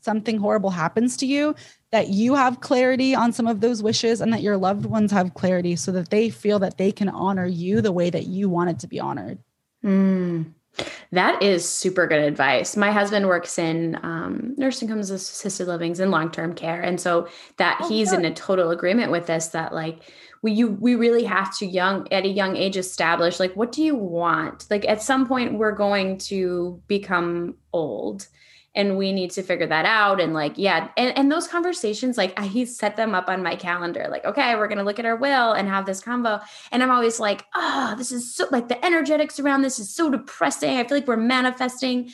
something horrible happens to you, that you have clarity on some of those wishes and that your loved ones have clarity so that they feel that they can honor you the way that you want it to be honored.
Mm. That is super good advice. My husband works in um, nursing homes, assisted livings, and long term care, and so that oh, he's good. in a total agreement with this. That like we you we really have to young at a young age establish like what do you want? Like at some point we're going to become old, and we need to figure that out and like yeah and, and those conversations like he set them up on my calendar like okay we're gonna look at our will and have this combo and i'm always like oh this is so like the energetics around this is so depressing i feel like we're manifesting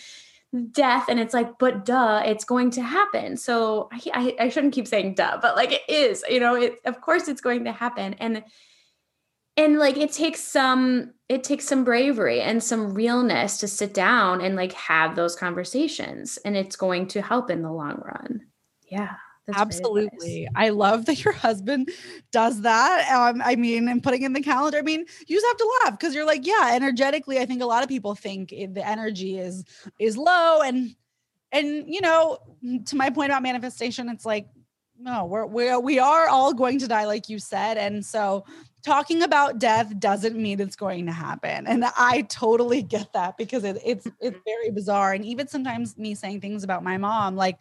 death and it's like but duh it's going to happen so I, I, I shouldn't keep saying duh but like it is you know it of course it's going to happen and and like it takes some it takes some bravery and some realness to sit down and like have those conversations and it's going to help in the long run. Yeah
absolutely. i love that your husband does that um i mean and putting in the calendar i mean you just have to laugh because you're like yeah energetically i think a lot of people think the energy is is low and and you know to my point about manifestation it's like no we're we're we are all going to die like you said and so talking about death doesn't mean it's going to happen. And i totally get that because it, it's it's mm-hmm. very bizarre. And even sometimes me saying things about my mom like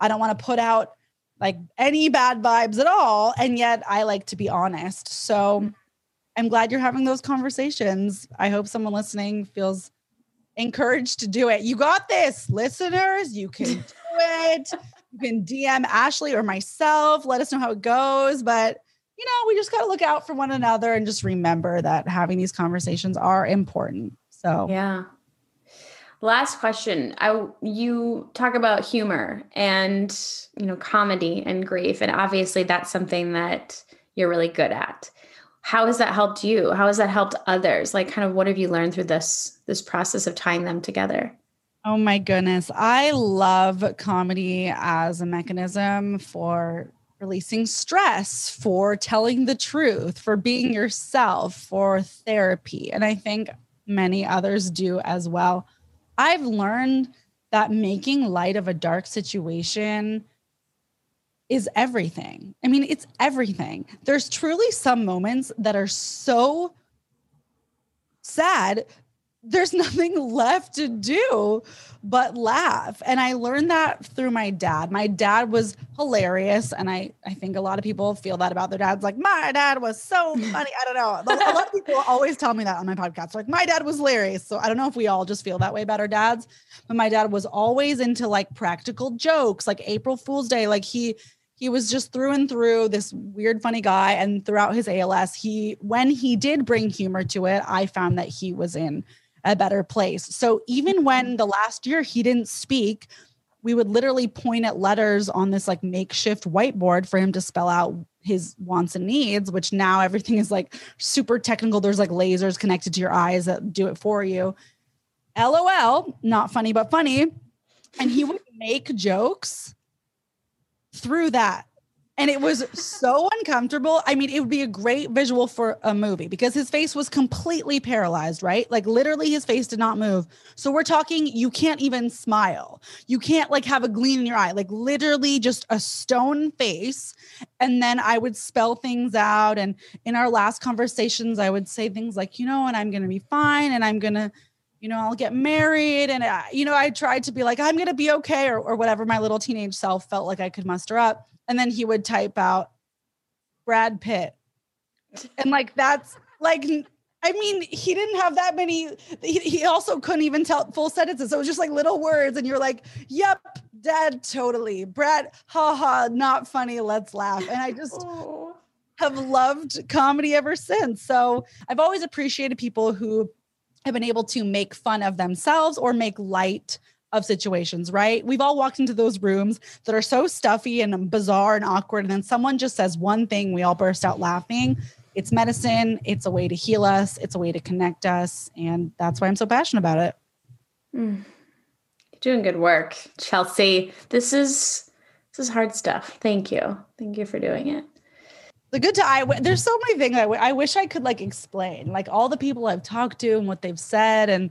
i don't want to put out like any bad vibes at all and yet i like to be honest. So mm-hmm. i'm glad you're having those conversations. I hope someone listening feels encouraged to do it. You got this listeners. You can do it. You can dm ashley or myself. Let us know how it goes. But you know, we just got to look out for one another and just remember that having these conversations are important. So,
yeah. Last question. I you talk about humor and, you know, comedy and grief and obviously that's something that you're really good at. How has that helped you? How has that helped others? Like kind of what have you learned through this this process of tying them together?
Oh my goodness. I love comedy as a mechanism for releasing stress, for telling the truth, for being yourself, for therapy. And I think many others do as well. I've learned that making light of a dark situation is everything. I mean, it's everything. There's truly some moments that are so sad there's nothing left to do but laugh. And I learned that through my dad. My dad was hilarious. And I, I think a lot of people feel that about their dads. Like, my dad was so funny. I don't know. A lot of people always tell me that on my podcast. Like, my dad was hilarious. So I don't know if we all just feel that way about our dads. But my dad was always into like practical jokes, like April Fool's Day. Like he he was just through and through this weird funny guy and throughout his ALS he when he did bring humor to it I found that he was in a better place. So even when mm-hmm. the last year he didn't speak, we would literally point at letters on this like makeshift whiteboard for him to spell out his wants and needs, which now everything is like super technical. There's like lasers connected to your eyes that do it for you. LOL, not funny, but funny. And he would make jokes through that and it was so uncomfortable. I mean, it would be a great visual for a movie because his face was completely paralyzed, right? Like literally his face did not move. So we're talking you can't even smile. You can't like have a gleam in your eye. Like literally just a stone face. And then I would spell things out and in our last conversations I would say things like, "You know, and I'm going to be fine and I'm going to you know, I'll get married. And, I, you know, I tried to be like, I'm going to be okay, or, or whatever my little teenage self felt like I could muster up and then he would type out Brad Pitt. And like that's like I mean, he didn't have that many. He, he also couldn't even tell full sentences. So it was just like little words, and you're like, "Yep, dad, totally." Brad, haha, not funny. Let's laugh. And I just oh. have loved comedy ever since. So I've always appreciated people who have been able to make fun of themselves or make light of situations, right? We've all walked into those rooms that are so stuffy and bizarre and awkward. And then someone just says one thing, we all burst out laughing. It's medicine, it's a way to heal us, it's a way to connect us. And that's why I'm so passionate about it.
Mm. You're doing good work, Chelsea. This is this is hard stuff. Thank you. Thank you for doing it.
The good to I there's so many things I wish I could like explain, like all the people I've talked to and what they've said and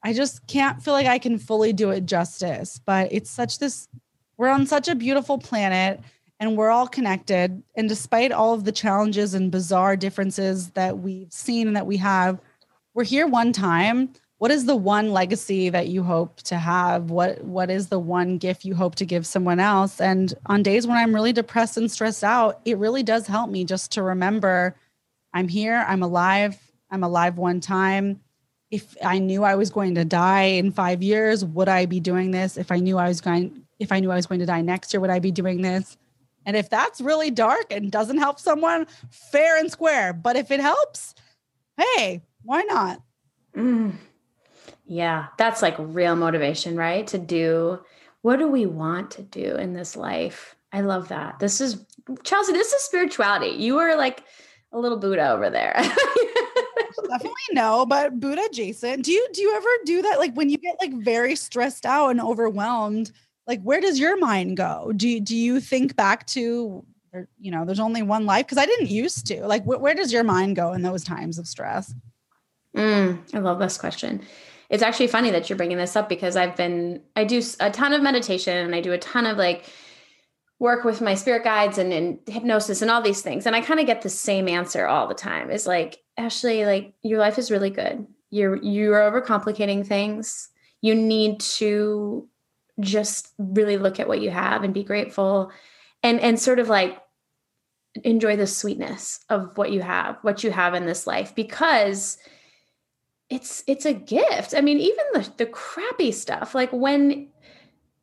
I just can't feel like I can fully do it justice. But it's such this, we're on such a beautiful planet and we're all connected. And despite all of the challenges and bizarre differences that we've seen and that we have, we're here one time. What is the one legacy that you hope to have? What what is the one gift you hope to give someone else? And on days when I'm really depressed and stressed out, it really does help me just to remember I'm here, I'm alive, I'm alive one time if I knew I was going to die in five years, would I be doing this? If I knew I was going, if I knew I was going to die next year, would I be doing this? And if that's really dark and doesn't help someone, fair and square. But if it helps, hey, why not?
Mm. Yeah, that's like real motivation, right? To do what do we want to do in this life? I love that. This is Chelsea, this is spirituality. You are like a little Buddha over there.
definitely no, but Buddha Jason, Do you do you ever do that? Like when you get like very stressed out and overwhelmed, like where does your mind go? Do you, do you think back to you know, there's only one life? Because I didn't used to. Like wh- where does your mind go in those times of stress?
Mm, I love this question. It's actually funny that you're bringing this up because I've been I do a ton of meditation and I do a ton of like work with my spirit guides and, and hypnosis and all these things. And I kind of get the same answer all the time. Is like, Ashley, like your life is really good. You're you're overcomplicating things. You need to just really look at what you have and be grateful and and sort of like enjoy the sweetness of what you have, what you have in this life because it's it's a gift. I mean, even the the crappy stuff, like when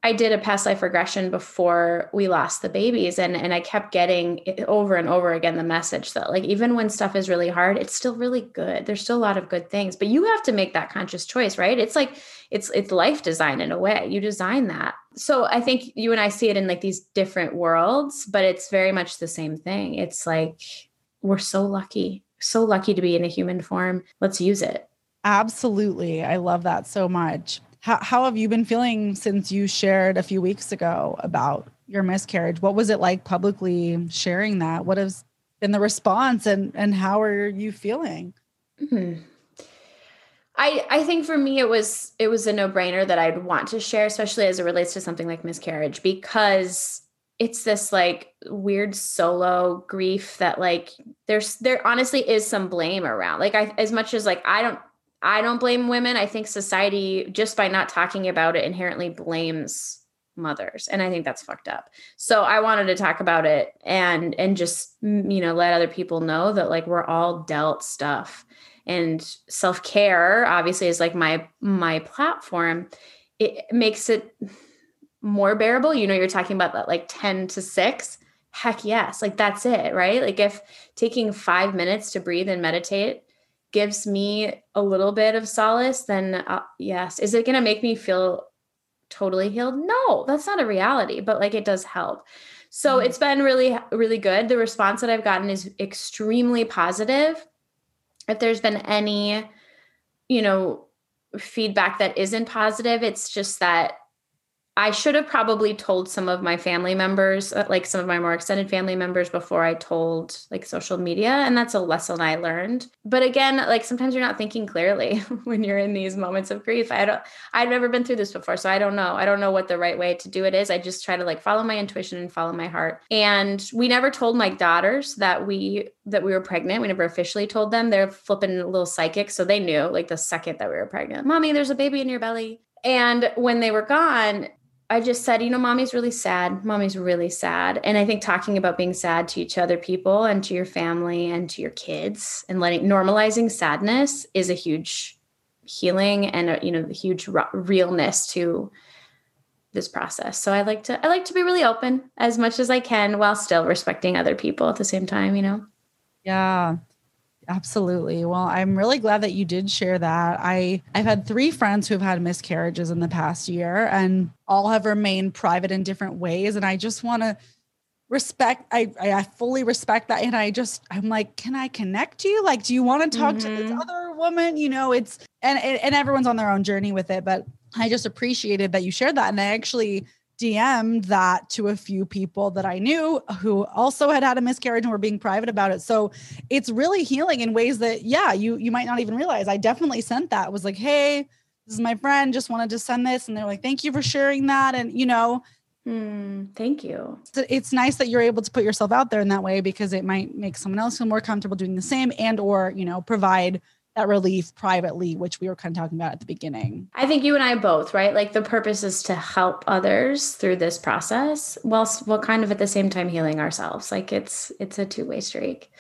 I did a past life regression before we lost the babies and and I kept getting over and over again the message that like even when stuff is really hard it's still really good. There's still a lot of good things but you have to make that conscious choice right? It's like it's it's life design in a way. You design that. So I think you and I see it in like these different worlds but it's very much the same thing. It's like we're so lucky so lucky to be in a human form. Let's use it
absolutely I love that so much how, how have you been feeling since you shared a few weeks ago about your miscarriage? What was it like publicly sharing that? What has been the response and, and how are you feeling?
Mm-hmm. I, I think for me it was it was a no-brainer that I'd want to share, especially as it relates to something like miscarriage, because it's this like weird solo grief that like there's there honestly is some blame around. Like I as much as like I don't I don't blame women. I think society, just by not talking about it, inherently blames mothers and i think that's fucked up. So i wanted to talk about it and and just mm, you know let other people know that like we're all dealt stuff. And self-care obviously is like my my platform. It makes it more bearable. You know you're talking about that like 10 to 6 heck yes. Like that's it right? Like if taking 5 minutes to breathe and meditate gives me a little bit of solace then uh, yes is it going to make me feel totally healed? No, that's not a reality, but like it does help. So mm-hmm. it's been really, really good. The response that I've gotten is extremely positive. If there's been any, you know, feedback that isn't positive, it's just that I should have probably told some of my family members, uh, like some of my more extended family members, before I told like social media. And that's a lesson I learned. But again, like sometimes you're not thinking clearly when you're in these moments of grief. I don't, I've never been through this before. So I don't know. I don't know what the right way to do it is. I just try to like follow my intuition and follow my heart. And we never told my daughters that we, that we were pregnant. We never officially told them. They're flipping little psychic. So they knew like the second that we were pregnant, mommy, there's a baby in your belly. And when they were gone, I just said, you know, mommy's really sad. Mommy's really sad. And I think talking about being sad to each other people and to your family and to your kids and letting normalizing sadness is a huge healing and a, you know, the huge realness to this process. So I like to I like to be really open as much as I can while still respecting other people at the same time, you know.
Yeah. Absolutely. Well, I'm really glad that you did share that. I I've had 3 friends who've had miscarriages in the past year and all have remained private in different ways and I just want to respect I I fully respect that and I just I'm like, "Can I connect you? Like, do you want to talk mm-hmm. to this mm-hmm. other woman?" You know, it's and and everyone's on their own journey with it, but I just appreciated that you shared that and I actually DM'd that to a few people that I knew who also had had a miscarriage and were being private about it. So it's really healing in ways that, yeah, you you might not even realize. I definitely sent that. It was like, hey, this is my friend. Just wanted to send this, and they're like, thank you for sharing that. And you know,
mm, thank you.
It's nice that you're able to put yourself out there in that way because it might make someone else feel more comfortable doing the same, and or you know, provide that relief privately, which we were kind of talking about at the beginning.
I think you and I both, right? Like the purpose is to help others through this process whilst while kind of at the same time healing ourselves. Like it's it's a two-way streak.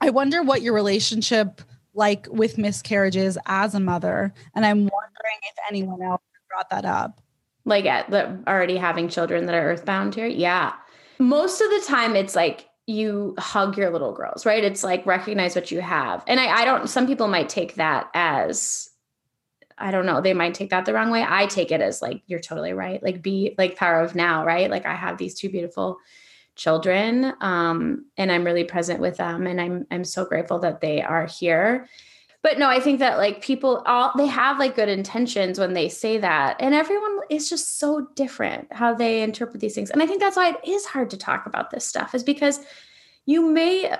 I wonder what your relationship like with miscarriages as a mother. And I'm wondering if anyone else brought that up.
Like at the already having children that are earthbound here. Yeah. Most of the time it's like you hug your little girls, right? It's like recognize what you have. And I, I don't, some people might take that as, I don't know, they might take that the wrong way. I take it as like, you're totally right. Like, be like power of now, right? Like, I have these two beautiful children um, and I'm really present with them. And I'm, I'm so grateful that they are here. But no, I think that like people all they have like good intentions when they say that. And everyone is just so different how they interpret these things. And I think that's why it is hard to talk about this stuff is because you may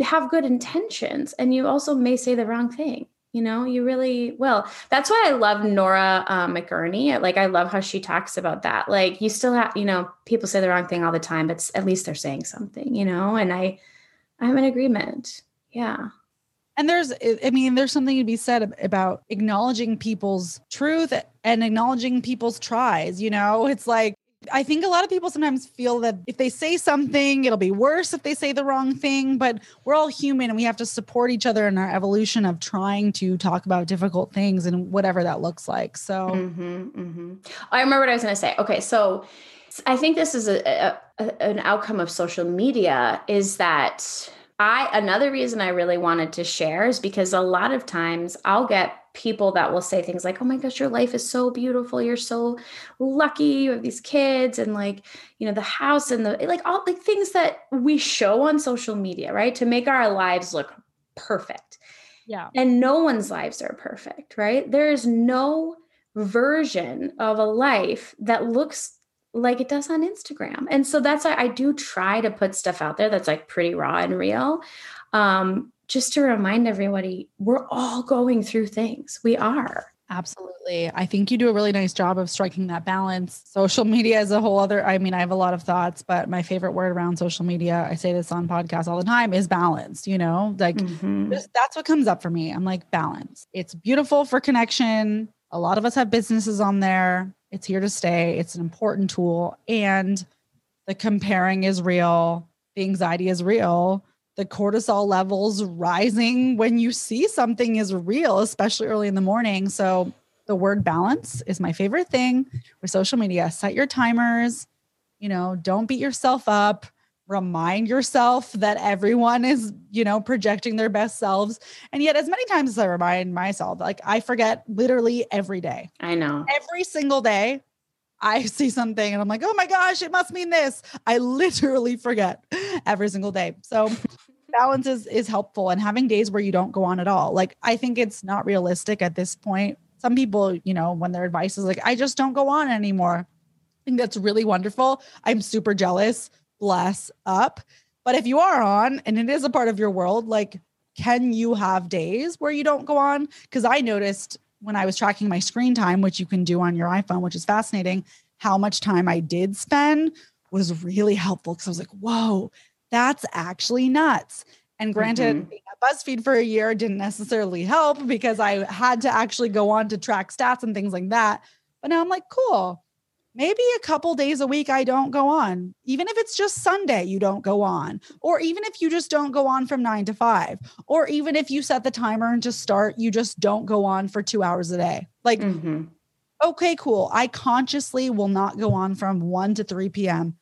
have good intentions and you also may say the wrong thing you know? You really will that's why i love nora uh, McInerny. Like i love how she talks about that. Like you still have you know people say the wrong thing all the time but at least they're saying something you know? And i i'm in agreement. Yeah
and there's, I mean, there's something to be said about acknowledging people's truth and acknowledging people's tries. You know, it's like, I think a lot of people sometimes feel that if they say something, it'll be worse if they say the wrong thing. But we're all human and we have to support each other in our evolution of trying to talk about difficult things and whatever that looks like. So, mm-hmm,
mm-hmm. I remember what I was going to say. Okay. So, I think this is a, a, an outcome of social media is that I another reason I really wanted to share is because a lot of times I'll get people that will say things like, "Oh my gosh, your life is so beautiful. You're so lucky. You have these kids and like, you know, the house and the like all like things that we show on social media, right? To make our lives look perfect."
Yeah.
And no one's lives are perfect, right? There is no version of a life that looks like it does on Instagram. And so that's why I do try to put stuff out there that's like pretty raw and real. Um, just to remind everybody, we're all going through things. We are.
Absolutely. I think you do a really nice job of striking that balance. Social media is a whole other, I mean, I have a lot of thoughts, but my favorite word around social media, I say this on podcasts all the time, is balance. You know, like mm-hmm. that's what comes up for me. I'm like, balance. It's beautiful for connection. A lot of us have businesses on there. It's here to stay. It's an important tool. And the comparing is real, the anxiety is real the cortisol levels rising when you see something is real, especially early in the morning. So, the word balance is my favorite thing with social media. Set your timers, you know, don't beat yourself up. Remind yourself that everyone is, you know, projecting their best selves. And yet, as many times as I remind myself, like I forget literally every day.
I know.
Every single day, I see something and I'm like, oh my gosh, it must mean this. I literally forget every single day. So balance is is helpful and having days where you don't go on at all. Like I think it's not realistic at this point. Some people, you know, when their advice is like, I just don't go on anymore. I think that's really wonderful. I'm super jealous. Bless up. But if you are on and it is a part of your world, like, can you have days where you don't go on? Because I noticed when I was tracking my screen time, which you can do on your iPhone, which is fascinating, how much time I did spend was really helpful because I was like, whoa, that's actually nuts. And granted, mm-hmm. being at BuzzFeed for a year didn't necessarily help because I had to actually go on to track stats and things like that. But now I'm like, cool. Maybe a couple days a week I don't go on. Even if it's just Sunday, you don't go on. Or even if you just don't go on from nine to five. Or even if you set the timer and just start, you just don't go on for two hours a day. Like, mm-hmm. okay, cool. I consciously will not go on from 1 to 3 p.m.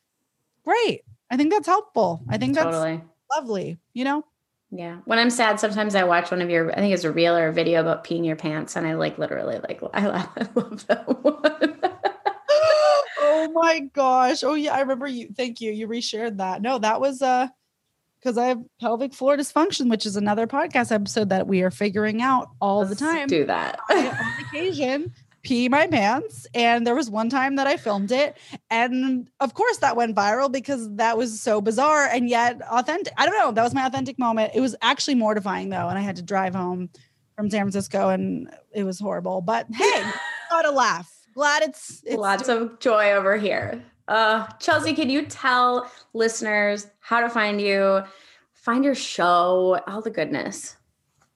Great. I think that's helpful. I think that's totally. lovely, you know?
Yeah. When I'm sad, sometimes I watch one of your, I think it's a reel or a video about peeing your pants. And I like literally like, I, I love that one.
Oh my gosh. Oh yeah. I remember you. Thank you. You reshared that. No, that was, uh, because I have pelvic floor dysfunction, which is another podcast episode that we are figuring out all Let's the time.
Do that
on occasion pee my pants. And there was one time that I filmed it. And of course, that went viral because that was so bizarre and yet authentic. I don't know. That was my authentic moment. It was actually mortifying though. And I had to drive home from San Francisco and it was horrible. But hey, gotta laugh. Glad it's, it's
lots doing- of joy over here. Uh, Chelsea, can you tell listeners how to find you, find your show, all the goodness?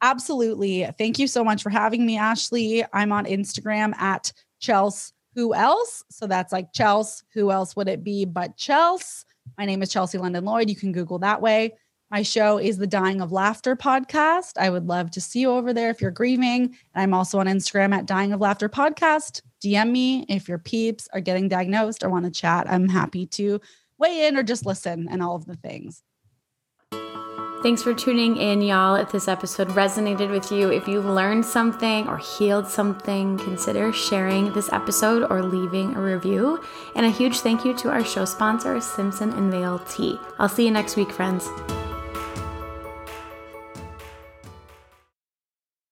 Absolutely. Thank you so much for having me, Ashley. I'm on Instagram at Chels Who Else. So that's like Chels. Who else would it be but Chels? My name is Chelsea London Lloyd. You can Google that way. My show is the Dying of Laughter podcast. I would love to see you over there if you're grieving. And I'm also on Instagram at Dying of Laughter podcast. DM me if your peeps are getting diagnosed or want to chat. I'm happy to weigh in or just listen and all of the things.
Thanks for tuning in, y'all. If this episode resonated with you, if you learned something or healed something, consider sharing this episode or leaving a review. And a huge thank you to our show sponsor, Simpson and Vail Tea. I'll see you next week, friends.